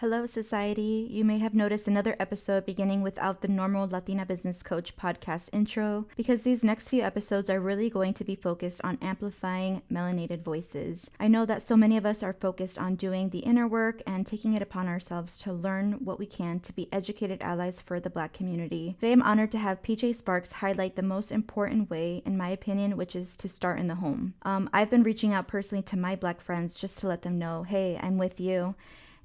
Hello, society. You may have noticed another episode beginning without the normal Latina Business Coach podcast intro because these next few episodes are really going to be focused on amplifying melanated voices. I know that so many of us are focused on doing the inner work and taking it upon ourselves to learn what we can to be educated allies for the Black community. Today, I'm honored to have PJ Sparks highlight the most important way, in my opinion, which is to start in the home. Um, I've been reaching out personally to my Black friends just to let them know hey, I'm with you.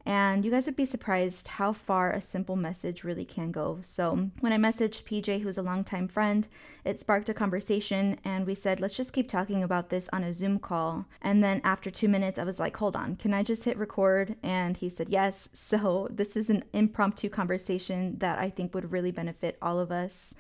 And you guys would be surprised how far a simple message really can go. So, when I messaged PJ, who's a longtime friend, it sparked a conversation, and we said, let's just keep talking about this on a Zoom call. And then after two minutes, I was like, hold on, can I just hit record? And he said, yes. So, this is an impromptu conversation that I think would really benefit all of us.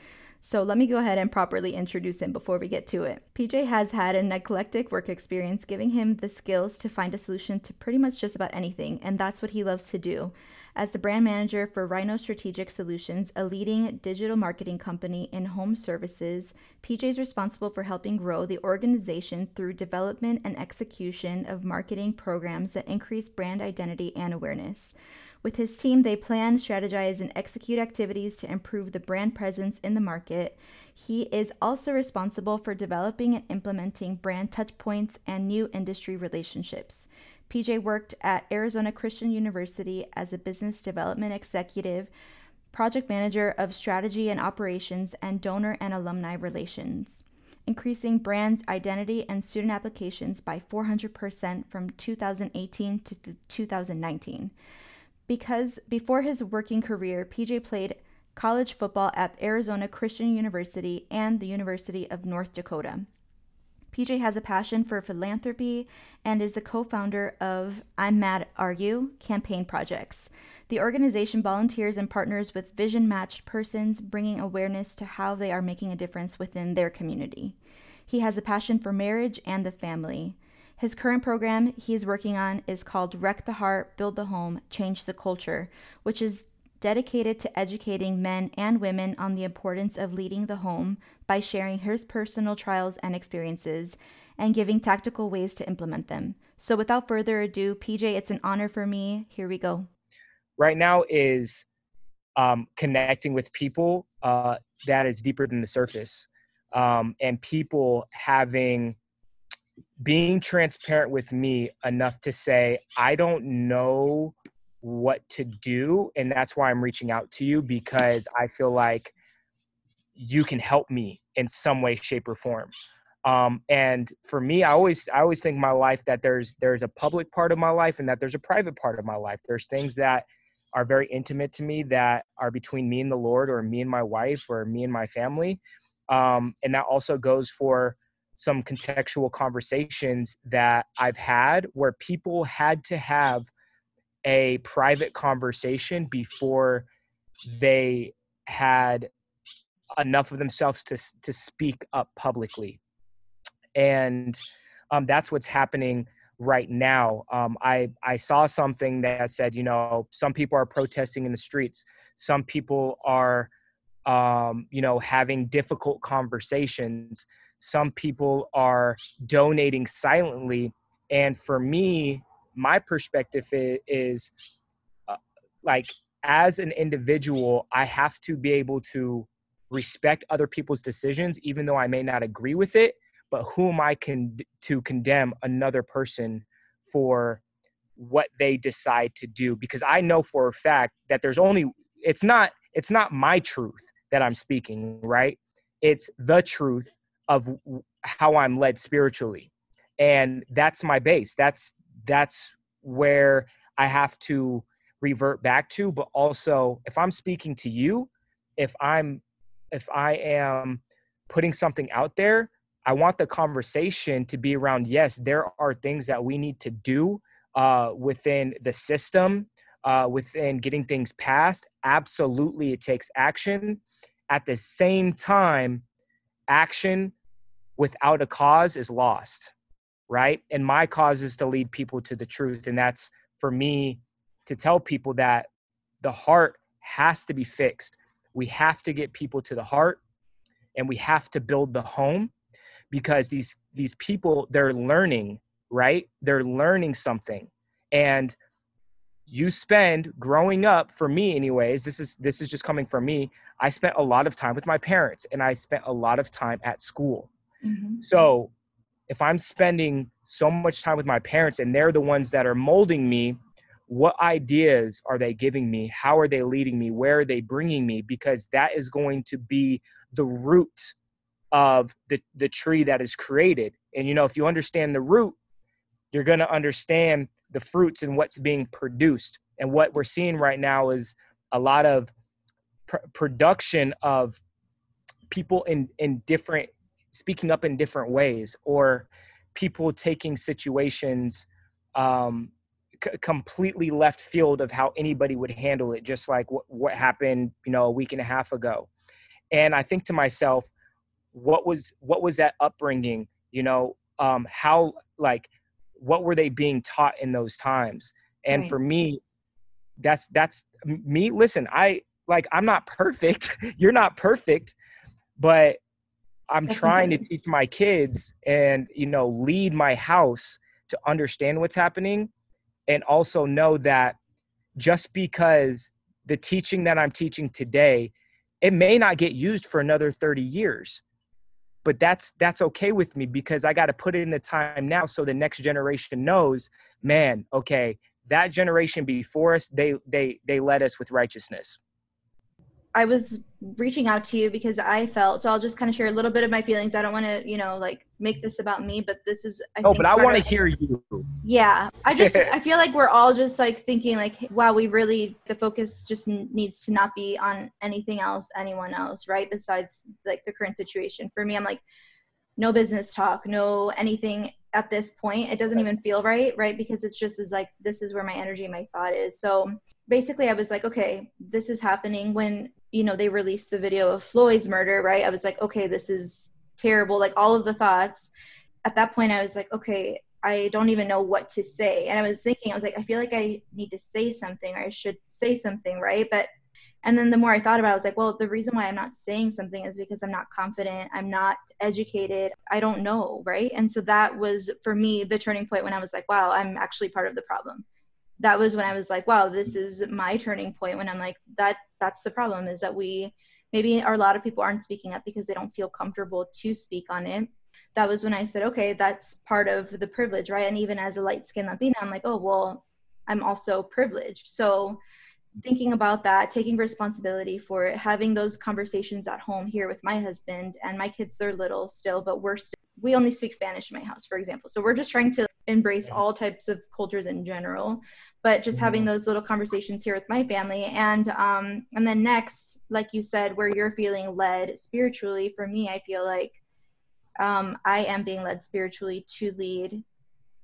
So let me go ahead and properly introduce him before we get to it. PJ has had an eclectic work experience, giving him the skills to find a solution to pretty much just about anything, and that's what he loves to do. As the brand manager for Rhino Strategic Solutions, a leading digital marketing company in home services, PJ is responsible for helping grow the organization through development and execution of marketing programs that increase brand identity and awareness. With his team, they plan, strategize, and execute activities to improve the brand presence in the market. He is also responsible for developing and implementing brand touchpoints and new industry relationships. PJ worked at Arizona Christian University as a business development executive, project manager of strategy and operations, and donor and alumni relations increasing brand identity and student applications by 400% from 2018 to 2019 because before his working career, PJ played college football at Arizona Christian University and the University of North Dakota. PJ has a passion for philanthropy and is the co founder of I'm Mad Are You campaign projects. The organization volunteers and partners with vision matched persons, bringing awareness to how they are making a difference within their community. He has a passion for marriage and the family. His current program he is working on is called Wreck the Heart, Build the Home, Change the Culture, which is dedicated to educating men and women on the importance of leading the home by sharing his personal trials and experiences and giving tactical ways to implement them. So, without further ado, PJ, it's an honor for me. Here we go. Right now is um, connecting with people uh, that is deeper than the surface, um, and people having being transparent with me enough to say, I don't know what to do. And that's why I'm reaching out to you because I feel like you can help me in some way, shape, or form. Um, and for me, I always I always think my life that there's there's a public part of my life and that there's a private part of my life. There's things that are very intimate to me that are between me and the Lord, or me and my wife, or me and my family. Um, and that also goes for some contextual conversations that I've had where people had to have a private conversation before they had enough of themselves to to speak up publicly, and um, that's what's happening right now. Um, I I saw something that said, you know, some people are protesting in the streets, some people are, um, you know, having difficult conversations some people are donating silently. And for me my perspective is, uh, like as an individual i have to be able to respect other people's decisions even though i may not agree with it. But who am i can to condemn another person for what they decide to do? Because i know for a fact that there's only it's not it's not my truth that i'm speaking right? It's the truth of how I'm led spiritually. And that's my base. That's that's where I have to revert back to, but also if I'm speaking to you, if I'm if I am putting something out there, I want the conversation to be around yes, there are things that we need to do uh, within the system, uh, within getting things passed. Absolutely, it takes action. At the same time, action without a cause is lost, right? And my cause is to lead people to the truth. And that's for me to tell people that the heart has to be fixed. We have to get people to the heart and we have to build the home because these these people they're learning, right? They're learning something. And you spend growing up for me anyways this is this is just coming from me i spent a lot of time with my parents and i spent a lot of time at school mm-hmm. so if i'm spending so much time with my parents and they're the ones that are molding me what ideas are they giving me how are they leading me where are they bringing me because that is going to be the root of the the tree that is created and you know if you understand the root you're going to understand the fruits and what's being produced. And what we're seeing right now is a lot of pr- production of people in in different speaking up in different ways or people taking situations um, c- completely left field of how anybody would handle it just like what, what happened you know a week and a half ago. And i think to myself what was what was that upbringing you know um how like what were they being taught in those times? And right. for me that's that's me listen i like i'm not perfect. You're not perfect but i'm trying to teach my kids and you know lead my house to understand what's happening and also know that just because the teaching that i'm teaching today it may not get used for another 30 years but that's that's okay with me because i got to put in the time now so the next generation knows man okay that generation before us they they they led us with righteousness I was reaching out to you because I felt so. I'll just kind of share a little bit of my feelings. I don't want to, you know, like make this about me, but this is. I oh, but I want to hear you. Yeah, I just I feel like we're all just like thinking like, wow, we really the focus just needs to not be on anything else, anyone else, right? Besides like the current situation. For me, I'm like, no business talk, no anything at this point. It doesn't even feel right, right? Because it's just is like this is where my energy, my thought is. So basically, I was like, okay, this is happening when you know they released the video of floyd's murder right? I was like okay this is terrible like all of the thoughts. At that point i was like okay i don't even know what to say. And i was thinking i was like i feel like i need to say something or i should say something right? But and then the more i thought about it i was like well the reason why i'm not saying something is because i'm not confident i'm not educated i don't know right? And so that was for me the turning point when i was like wow i'm actually part of the problem that was when I was like, wow, this is my turning point when I'm like, that that's the problem is that we maybe a lot of people aren't speaking up because they don't feel comfortable to speak on it. That was when I said, okay, that's part of the privilege, right? And even as a light skinned Latina, I'm like, oh, well, I'm also privileged. So thinking about that, taking responsibility for it, having those conversations at home here with my husband and my kids, they're little still, but we're still, we only speak Spanish in my house, for example. So we're just trying to embrace all types of cultures in general but just having mm-hmm. those little conversations here with my family. And um and then next like you said where you're feeling led spiritually for me i feel like um i am being led spiritually to lead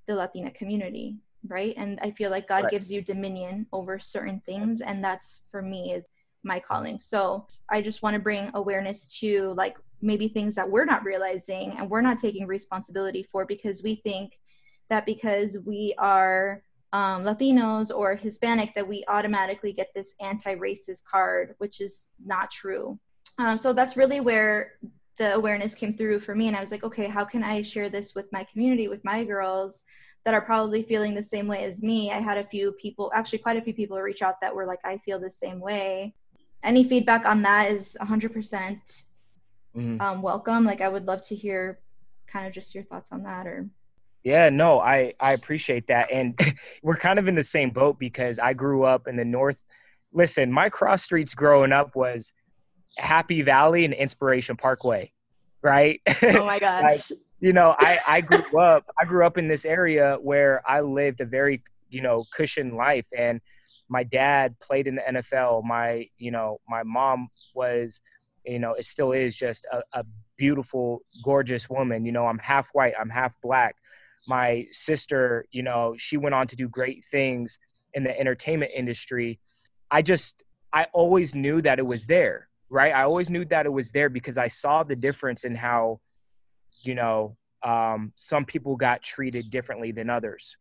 the latina community right? And i feel like god right. gives you dominion over certain things and that's for me is my calling. So i just want to bring awareness to like maybe things that we're not realizing and we're not taking responsibility for because we think that because we are um, Latinos or Hispanic that we automatically get this anti-racist card, which is not true. Um, so that's really where the awareness came through for me, and I was like, okay, how can I share this with my community, with my girls that are probably feeling the same way as me? I had a few people, actually quite a few people, reach out that were like, I feel the same way. Any feedback on that is 100% mm-hmm. um, welcome. Like, I would love to hear kind of just your thoughts on that or yeah, no, I I appreciate that, and we're kind of in the same boat because I grew up in the north. Listen, my cross streets growing up was Happy Valley and Inspiration Parkway, right? Oh my gosh! like, you know, I I grew up I grew up in this area where I lived a very you know cushion life, and my dad played in the NFL. My you know my mom was you know it still is just a, a beautiful, gorgeous woman. You know, I'm half white, I'm half black my sister, you know, she went on to do great things in the entertainment industry. I just, I always knew that it was there, right? I always knew that it was there because I saw the difference in how, you know, um, some people got treated differently than others.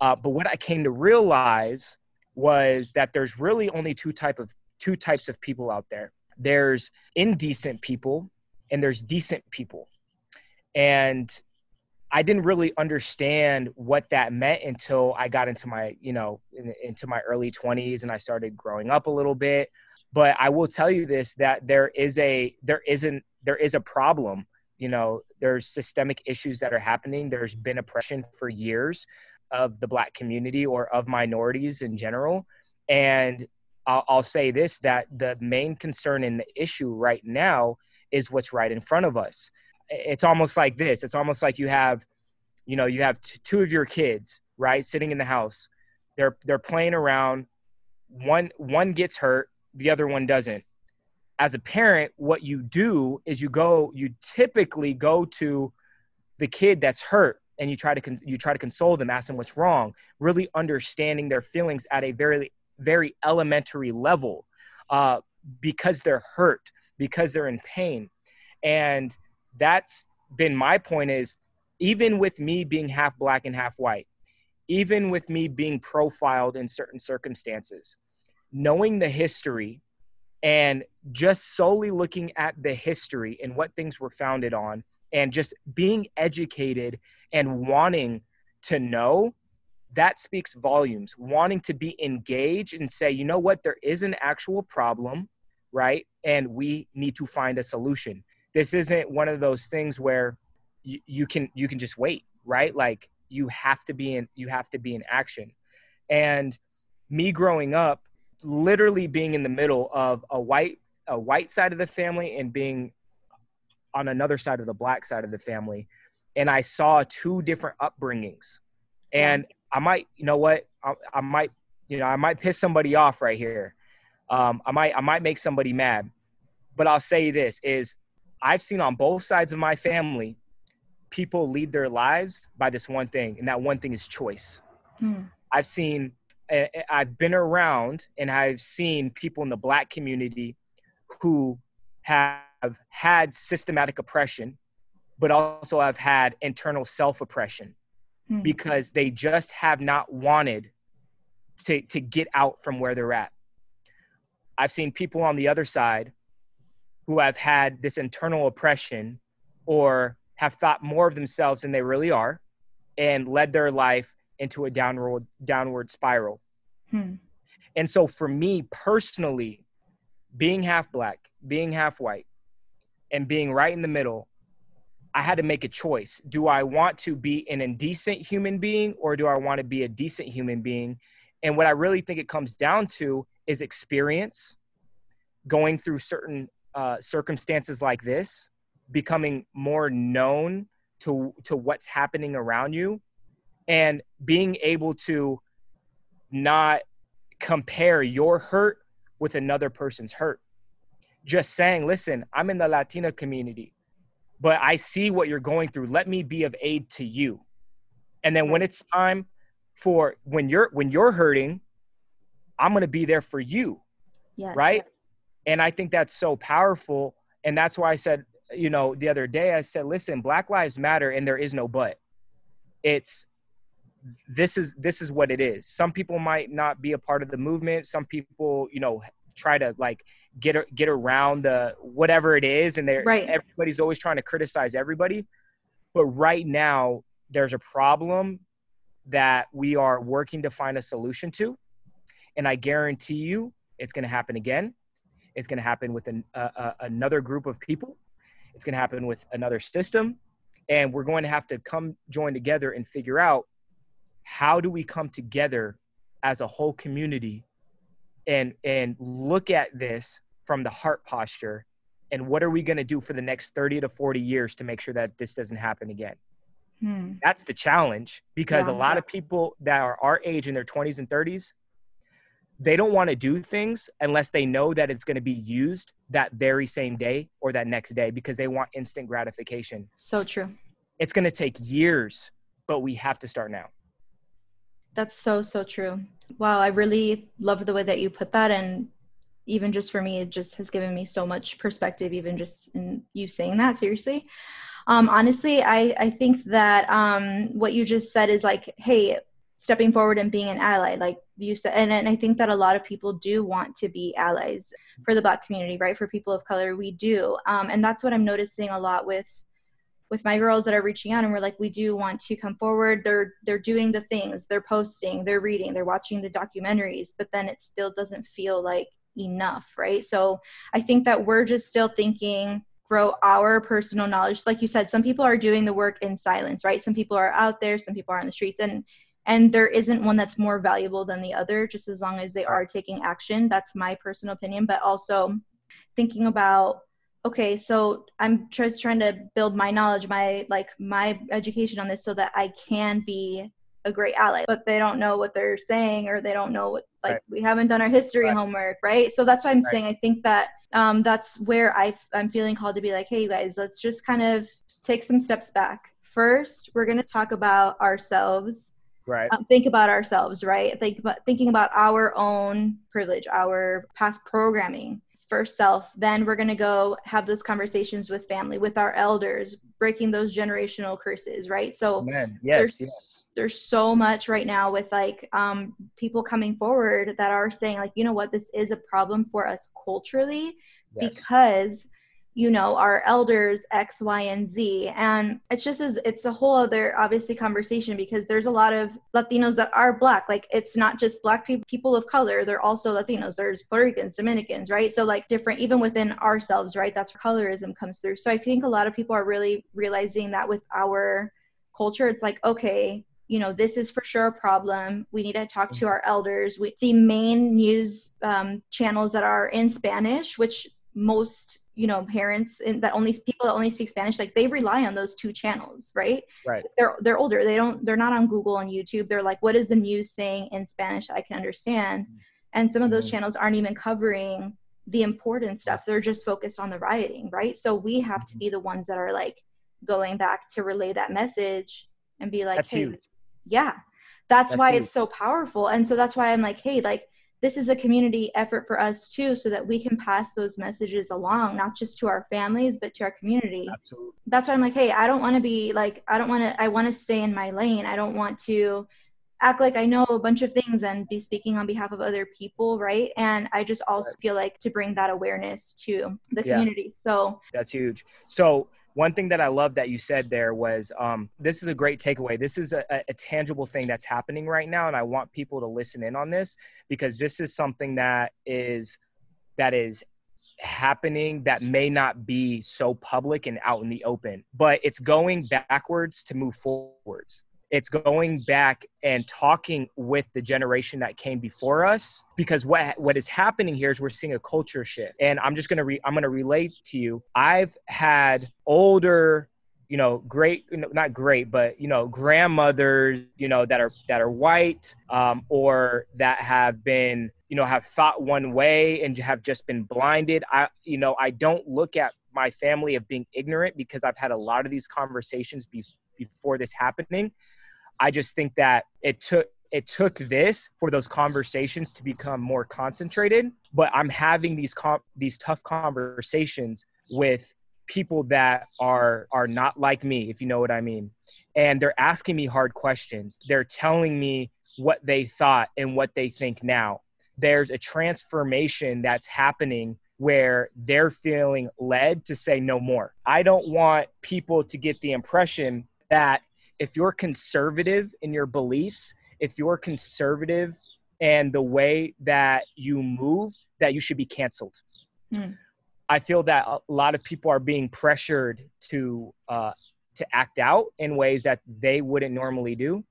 Uh, but what I came to realize was that there's really only two type of two types of people out there. There's indecent people and there's decent people. And I didn't really understand what that meant until I got into my, you know, in, into my early 20s and I started growing up a little bit. But I will tell you this that there is a there isn't there is a problem. You know, there's systemic issues that are happening. There's been oppression for years of the black community or of minorities in general. And I'll, I'll say this that the main concern in the issue right now is what's right in front of us it's almost like this. It's almost like you have you know you have t- two of your kids right sitting in the house. They're they're playing around. One one gets hurt the other one doesn't. As a parent what you do is you go you typically go to the kid that's hurt and you try to con- you try to console them ask them what's wrong really understanding their feelings at a very very elementary level uh, because they're hurt because they're in pain. And that's been my point is even with me being half black and half white, even with me being profiled in certain circumstances, knowing the history and just solely looking at the history and what things were founded on and just being educated and wanting to know that speaks volumes. Wanting to be engaged and say you know what? There is an actual problem right? And we need to find a solution this isn't one of those things where you, you can you can just wait right? Like you have to be in you have to be in action. And me growing up literally being in the middle of a white a white side of the family and being on another side of the black side of the family and i saw two different upbringings. And i might you know what? I, I might you know i might piss somebody off right here. Um, i might i might make somebody mad. But i'll say this is I've seen on both sides of my family people lead their lives by this one thing, and that one thing is choice. Hmm. I've seen, I've been around, and I've seen people in the black community who have had systematic oppression, but also have had internal self oppression hmm. because they just have not wanted to, to get out from where they're at. I've seen people on the other side who have had this internal oppression or have thought more of themselves than they really are and led their life into a downward downward spiral. Hmm. And so for me personally, being half black, being half white, and being right in the middle, I had to make a choice. Do I want to be an indecent human being or do I want to be a decent human being? And what I really think it comes down to is experience, going through certain uh, circumstances like this, becoming more known to to what's happening around you, and being able to not compare your hurt with another person's hurt. Just saying, listen, I'm in the Latina community, but I see what you're going through. Let me be of aid to you. And then when it's time for when you're when you're hurting, I'm going to be there for you. Yes. Right? And I think that's so powerful. And that's why I said, you know, the other day, I said, listen, Black Lives Matter and there is no but. It's this is this is what it is. Some people might not be a part of the movement. Some people, you know, try to like get get around the whatever it is, and they're right. everybody's always trying to criticize everybody. But right now, there's a problem that we are working to find a solution to, and I guarantee you, it's going to happen again. It's going to happen with an, uh, uh, another group of people. It's going to happen with another system. And we're going to have to come join together and figure out how do we come together as a whole community and and look at this from the heart posture and what are we going to do for the next 30 to 40 years to make sure that this doesn't happen again hmm. that's the challenge because yeah. a lot of people that are our age in their 20s and 30s they don't want to do things unless they know that it's going to be used that very same day or that next day because they want instant gratification. So true. It's going to take years, but we have to start now. That's so, so true. Wow. I really love the way that you put that. And even just for me, it just has given me so much perspective, even just in you saying that, seriously. Um, honestly, I, I think that um, what you just said is like, hey, stepping forward and being an ally like you said and, and i think that a lot of people do want to be allies for the black community right? For people of color we do. Um, and that's what i'm noticing a lot with with my girls that are reaching out and we're like we do want to come forward. They're they're doing the things. They're posting. They're reading. They're watching the documentaries but then it still doesn't feel like enough right? So i think that we're just still thinking grow our personal knowledge. Like you said some people are doing the work in silence right? Some people are out there. Some people are on the streets. And and there isn't one that's more valuable than the other just as long as they are taking action that's my personal opinion but also thinking about okay so i'm just trying to build my knowledge my like my education on this so that i can be a great ally but they don't know what they're saying or they don't know what like right. we haven't done our history right. homework right so that's why i'm right. saying i think that um, that's where i f- i'm feeling called to be like hey you guys let's just kind of take some steps back first we're going to talk about ourselves right. Um, think about ourselves right? Think about thinking about our own privilege our past programming first self. Then we're going to go have those conversations with family with our elders breaking those generational curses right? So Amen. yes there's, yes. there's so much right now with like um, people coming forward that are saying like you know what? This is a problem for us culturally yes. because you know our elders x y and z. And it's just as it's a whole other obviously conversation because there's a lot of latinos that are black. Like it's not just black people people of color. They're also latinos. There's puerto ricans dominicans right? So like different even within ourselves right? That's where colorism comes through. So i think a lot of people are really realizing that with our culture it's like okay you know this is for sure a problem. We need to talk to our elders. We, the main news um, channels that are in spanish which most you know parents and that only people that only speak spanish like they rely on those two channels right right they're they're older they don't they're not on google and youtube they're like what is the news saying in spanish that i can understand mm-hmm. and some of those mm-hmm. channels aren't even covering the important stuff they're just focused on the rioting right so we have to mm-hmm. be the ones that are like going back to relay that message and be like that's hey huge. yeah that's, that's why huge. it's so powerful and so that's why i'm like hey like this is a community effort for us too so that we can pass those messages along not just to our families but to our community. Absolutely. that's why i'm like hey i don't want to be like i don't want to i want to stay in my lane. I don't want to act like i know a bunch of things and be speaking on behalf of other people right? And i just also right. feel like to bring that awareness to the community. So that's huge. So one thing that I love that you said there was um, this is a great takeaway. This is a, a, tangible thing that's happening right now, and I want people to listen in on this because this is something that is that is happening that may not be so public and out in the open, but it's going backwards to move forwards it's going back and talking with the generation that came before us because what what is happening here is we're seeing a culture shift. And i'm just going to re, i'm going to relate to you. I've had older you know great not great but you know grandmothers you know that are that are white um, or that have been you know have thought one way and have just been blinded. I you know i don't look at my family of being ignorant because i've had a lot of these conversations be, before this happening I just think that it took it took this for those conversations to become more concentrated. But I'm having these com- these tough conversations with people that are are not like me, if you know what I mean. And they're asking me hard questions. They're telling me what they thought and what they think now. There's a transformation that's happening where they're feeling led to say no more. I don't want people to get the impression that if you're conservative in your beliefs, if you're conservative and the way that you move, that you should be canceled. Mm. I feel that a lot of people are being pressured to uh, to act out in ways that they wouldn't normally do,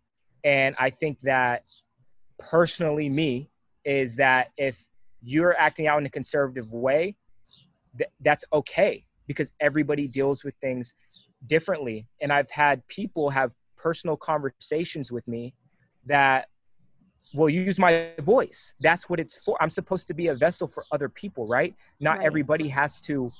and I think that personally, me is that if you're acting out in a conservative way, th- that's okay because everybody deals with things differently. And I've had people have personal conversations with me that will use my voice. That's what it's for. I'm supposed to be a vessel for other people, right? Not right. everybody has to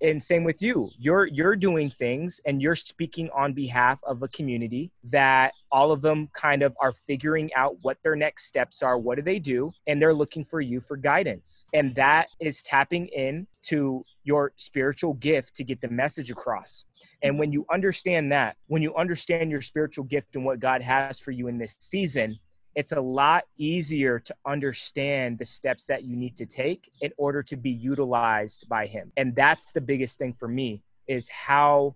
and same with you. You're you're doing things and you're speaking on behalf of a community that all of them kind of are figuring out what their next steps are what do they do and they're looking for you for guidance. And that is tapping in to your spiritual gift to get the message across. And when you understand that when you understand your spiritual gift and what god has for you in this season it's a lot easier to understand the steps that you need to take in order to be utilized by him. And that's the biggest thing for me is how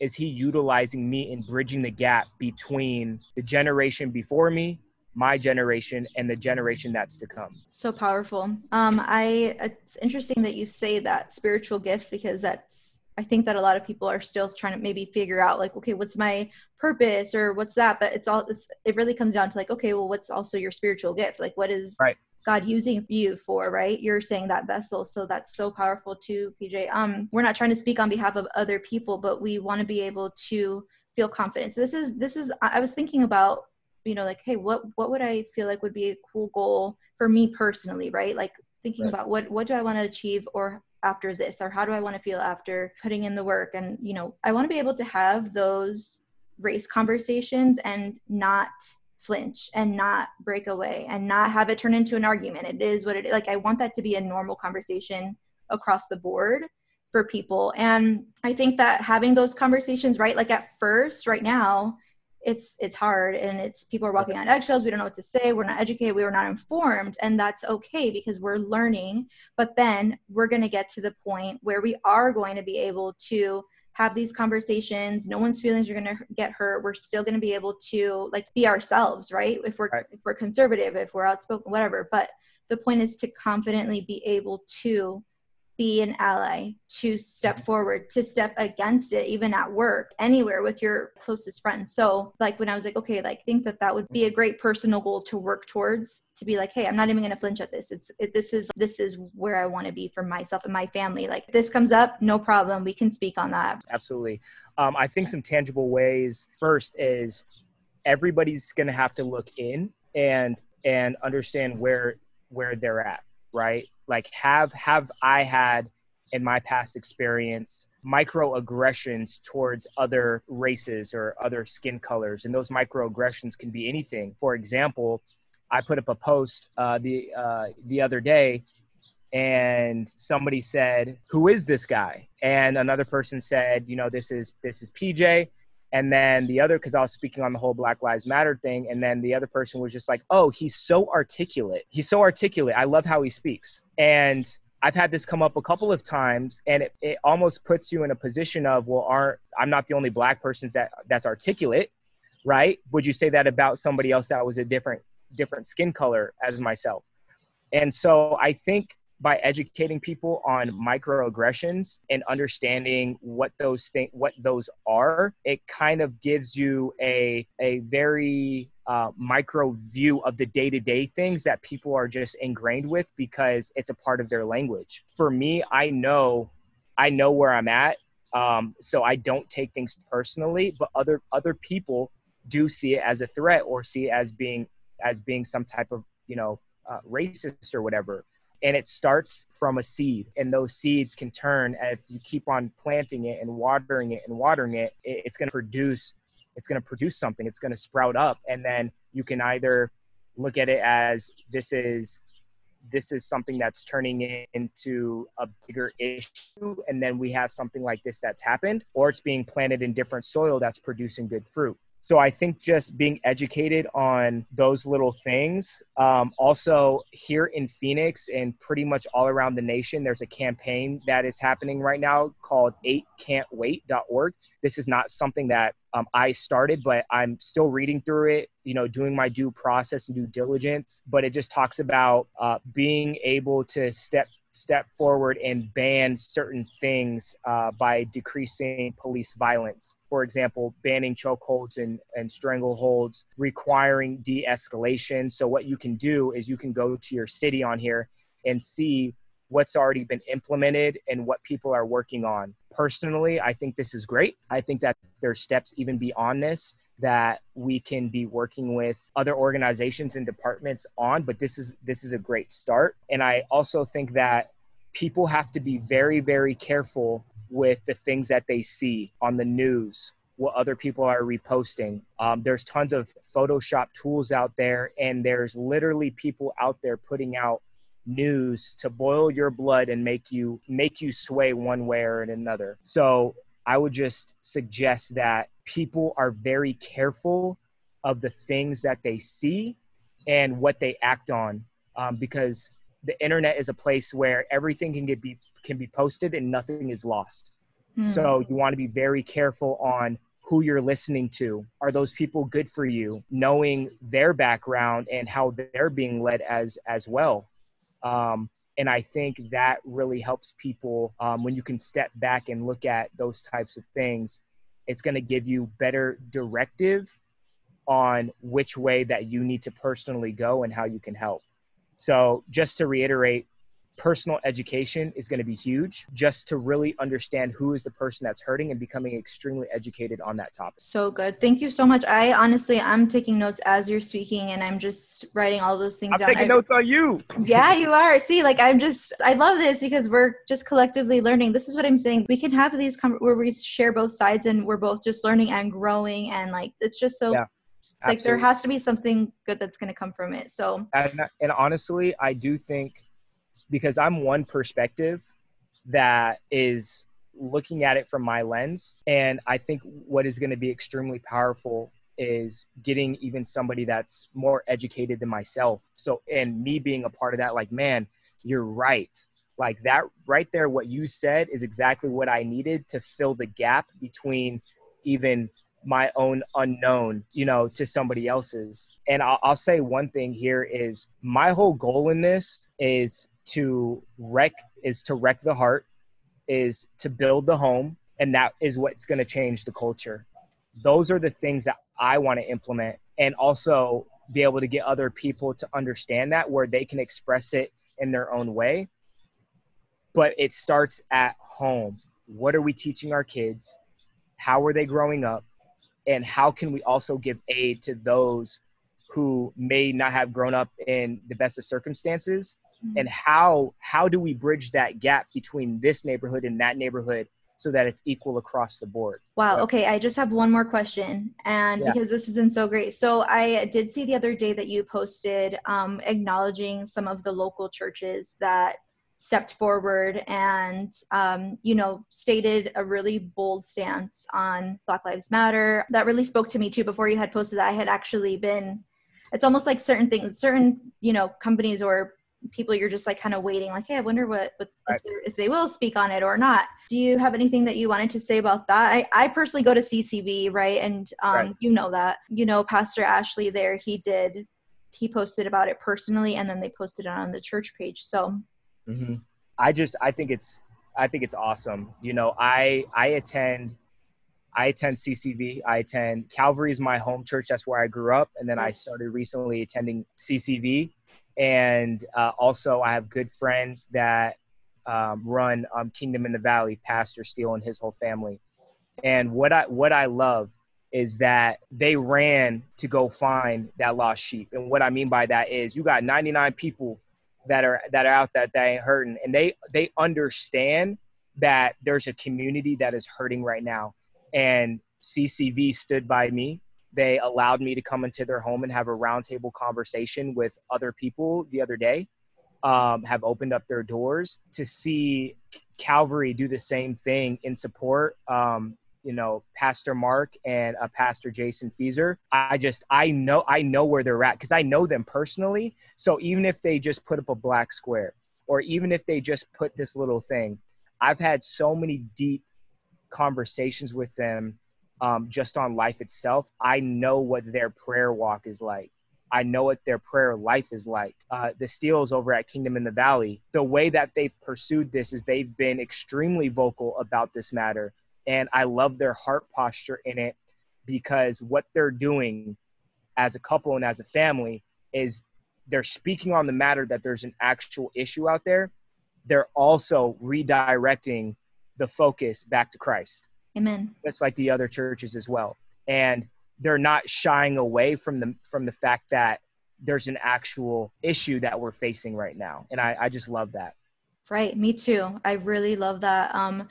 is he utilizing me in bridging the gap between the generation before me my generation and the generation that's to come. So powerful. Um i it's interesting that you say that spiritual gift because that's i think that a lot of people are still trying to maybe figure out like okay what's my purpose or what's that but it's all it's it really comes down to like okay well what's also your spiritual gift like what is right God using you for, right? You're saying that vessel. So that's so powerful too, PJ. Um, we're not trying to speak on behalf of other people, but we want to be able to feel confident. So this is this is I was thinking about, you know, like, hey, what what would I feel like would be a cool goal for me personally, right? Like thinking right. about what what do I want to achieve or after this or how do I want to feel after putting in the work and you know, I want to be able to have those race conversations and not flinch and not break away and not have it turn into an argument. It is what it like I want that to be a normal conversation across the board for people. And I think that having those conversations, right? Like at first, right now, it's it's hard and it's people are walking on eggshells. We don't know what to say. We're not educated. We were not informed. And that's okay because we're learning but then we're going to get to the point where we are going to be able to have these conversations. No one's feelings are going to get hurt. We're still going to be able to like be ourselves right? If we're right. if we're conservative if we're outspoken whatever. But the point is to confidently be able to be an ally, to step mm-hmm. forward, to step against it, even at work, anywhere with your closest friends. So, like, when I was like, okay, like, think that that would be a great personal goal to work towards to be like, hey, I'm not even going to flinch at this. It's, it, this is, this is where I want to be for myself and my family. Like, this comes up, no problem. We can speak on that. Absolutely. Um, I think some tangible ways first is everybody's going to have to look in and, and understand where, where they're at, right? Like have have i had in my past experience microaggressions towards other races or other skin colors? And those microaggressions can be anything. For example i put up a post uh, the uh, the other day and somebody said who is this guy? And another person said you know this is this is pj and then the other, because I was speaking on the whole Black Lives Matter thing, and then the other person was just like, "Oh, he's so articulate. He's so articulate. I love how he speaks." And I've had this come up a couple of times, and it, it almost puts you in a position of, well, aren't I'm not the only black person that that's articulate, right? Would you say that about somebody else that was a different different skin color as myself? And so I think by educating people on microaggressions and understanding what those what those are it kind of gives you a a very uh, micro view of the day-to-day things that people are just ingrained with because it's a part of their language. For me i know i know where i'm at um, so i don't take things personally but other other people do see it as a threat or see it as being as being some type of you know uh, racist or whatever and it starts from a seed and those seeds can turn if you keep on planting it and watering it and watering it it's going to produce it's going to produce something it's going to sprout up and then you can either look at it as this is this is something that's turning into a bigger issue and then we have something like this that's happened or it's being planted in different soil that's producing good fruit so I think just being educated on those little things. Um, also, here in Phoenix and pretty much all around the nation, there's a campaign that is happening right now called 8can'twait.org. This is not something that um, I started, but I'm still reading through it, you know, doing my due process and due diligence. But it just talks about uh, being able to step step forward and ban certain things uh, by decreasing police violence. For example, banning chokeholds and, and strangleholds, requiring de escalation. So, what you can do is you can go to your city on here and see what's already been implemented and what people are working on. Personally, I think this is great. I think that there's steps even beyond this that we can be working with other organizations and departments on but this is this is a great start and i also think that people have to be very very careful with the things that they see on the news what other people are reposting um, there's tons of photoshop tools out there and there's literally people out there putting out news to boil your blood and make you make you sway one way or another so i would just suggest that people are very careful of the things that they see and what they act on um, because the internet is a place where everything can get be can be posted and nothing is lost Hmm. So you want to be very careful on who you're listening to. Are those people good for you? Knowing their background and how they're being led as as well. Um, and I think that really helps people um, when you can step back and look at those types of things. It's going to give you better directive on which way that you need to personally go and how you can help. So, just to reiterate, personal education is going to be huge just to really understand who is the person that's hurting and becoming extremely educated on that topic. So good. Thank you so much. I honestly, I'm taking notes as you're speaking and I'm just writing all those things I'm down. taking I, notes on you. yeah, you are. See, like I'm just, I love this because we're just collectively learning. This is what I'm saying. We can have these com- where we share both sides and we're both just learning and growing. And like, it's just so yeah. Like there has to be something good that's going to come from it. So, and, and honestly, I do think because I'm one perspective that is looking at it from my lens. And I think what is going to be extremely powerful is getting even somebody that's more educated than myself. So, and me being a part of that, like, man, you're right. Like that right there, what you said is exactly what I needed to fill the gap between even my own unknown, you know, to somebody else's. And I'll, I'll say one thing here is my whole goal in this is to wreck is to wreck the heart is to build the home and that is what's going to change the culture. Those are the things that i want to implement and also be able to get other people to understand that where they can express it in their own way. But it starts at home. What are we teaching our kids? How are they growing up? And how can we also give aid to those who may not have grown up in the best of circumstances mm-hmm. and how how do we bridge that gap between this neighborhood and that neighborhood so that it's equal across the board. Wow. Okay. I just have one more question. And yeah. because this has been so great. So I did see the other day that you posted um, acknowledging some of the local churches that stepped forward and, um, you know, stated a really bold stance on Black Lives Matter. That really spoke to me too. Before you had posted that, I had actually been, it's almost like certain things, certain, you know, companies or people you're just like kind of waiting like hey i wonder what, what right. if, if, they will speak on it or not do you have anything that you wanted to say about that i, I personally go to ccv right and um, right. you know that you know pastor ashley there he did he posted about it personally and then they posted it on the church page so mm-hmm. i just i think it's i think it's awesome you know i i attend I attend CCV. I attend Calvary is my home church. That's where I grew up, and then yes. I started recently attending CCV and uh, also I have good friends that um, run um, Kingdom in the Valley, Pastor Steele and his whole family. And what I what I love is that they ran to go find that lost sheep. And what I mean by that is you got 99 people that are that are out that that ain't hurting, and they they understand that there's a community that is hurting right now. And CCV stood by me they allowed me to come into their home and have a roundtable conversation with other people the other day. Um, have opened up their doors to see Calvary do the same thing in support. Um, you know, Pastor Mark and uh, Pastor Jason Feezer. I just I know I know where they're at because I know them personally. So even if they just put up a black square, or even if they just put this little thing, I've had so many deep conversations with them um, just on life itself, I know what their prayer walk is like. I know what their prayer life is like. Uh, the Steels over at Kingdom in the Valley, the way that they've pursued this is they've been extremely vocal about this matter. And I love their heart posture in it because what they're doing as a couple and as a family is they're speaking on the matter that there's an actual issue out there. They're also redirecting the focus back to Christ. Amen. That's like the other churches as well. And they're not shying away from the from the fact that there's an actual issue that we're facing right now. And I, I just love that. Right, me too. I really love that. Um,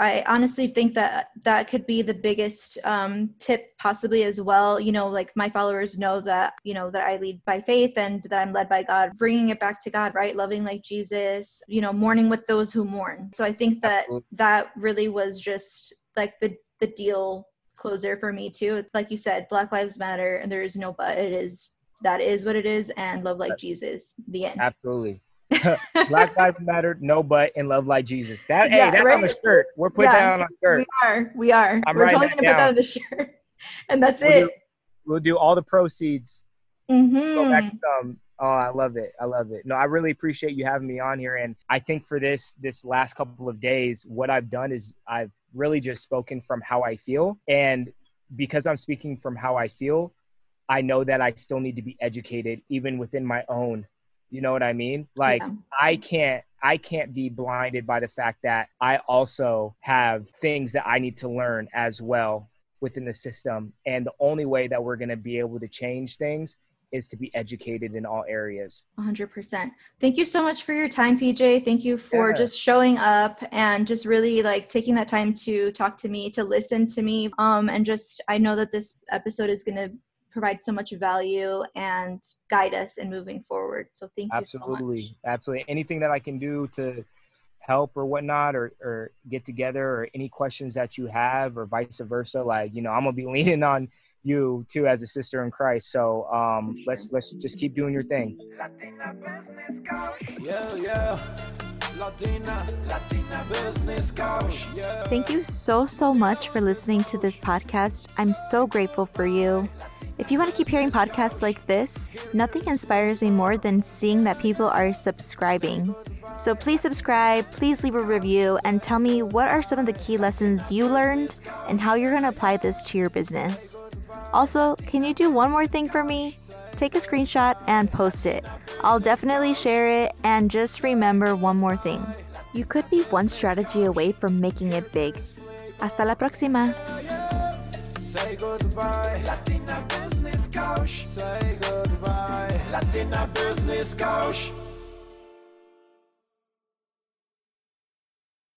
I honestly think that that could be the biggest um, tip, possibly as well. You know, like my followers know that you know that I lead by faith and that I'm led by God, bringing it back to God, right? Loving like Jesus. You know, mourning with those who mourn. So I think that Absolutely. that really was just like the the deal closer for me too. It's like you said, Black Lives Matter, and there is no but. It is that is what it is, and love like Jesus. The end. Absolutely. Black Lives Matter, no but, and love like Jesus. That yeah, hey, that's right? on the shirt. We're putting yeah, that on a shirt. We are. We are. I'm We're totally gonna down. put that on the shirt. And that's we'll it. Do, we'll do all the proceeds. Mm-hmm. Go back to some. Oh, I love it. I love it. No, I really appreciate you having me on here. And I think for this this last couple of days, what I've done is I've really just spoken from how I feel. And because I'm speaking from how I feel, I know that I still need to be educated even within my own. You know what I mean? Like yeah. I can't I can't be blinded by the fact that I also have things that I need to learn as well within the system. And the only way that we're going to be able to change things is to be educated in all areas. 100%. Thank you so much for your time, PJ. Thank you for yeah. just showing up and just really like taking that time to talk to me, to listen to me. Um, and just, I know that this episode is going to provide so much value and guide us in moving forward. So thank you Absolutely. So Absolutely. Anything that I can do to help or whatnot or, or get together or any questions that you have or vice versa, like, you know, I'm going to be leaning on you too as a sister in Christ. So um, let's let's just keep doing your thing. Yeah, yeah. Latina, Latina business coach. Yeah. Thank you so so much for listening to this podcast. I'm so grateful for you. If you want to keep hearing podcasts like this, nothing inspires me more than seeing that people are subscribing. So please subscribe, please leave a review, and tell me what are some of the key lessons you learned and how you're going to apply this to your business. Also, can you do one more thing for me? Take a screenshot and post it. I'll definitely share it, and just remember one more thing. You could be one strategy away from making it big. Hasta la próxima. Say goodbye, Latina Business Coach. Say goodbye, Latina Business Coach.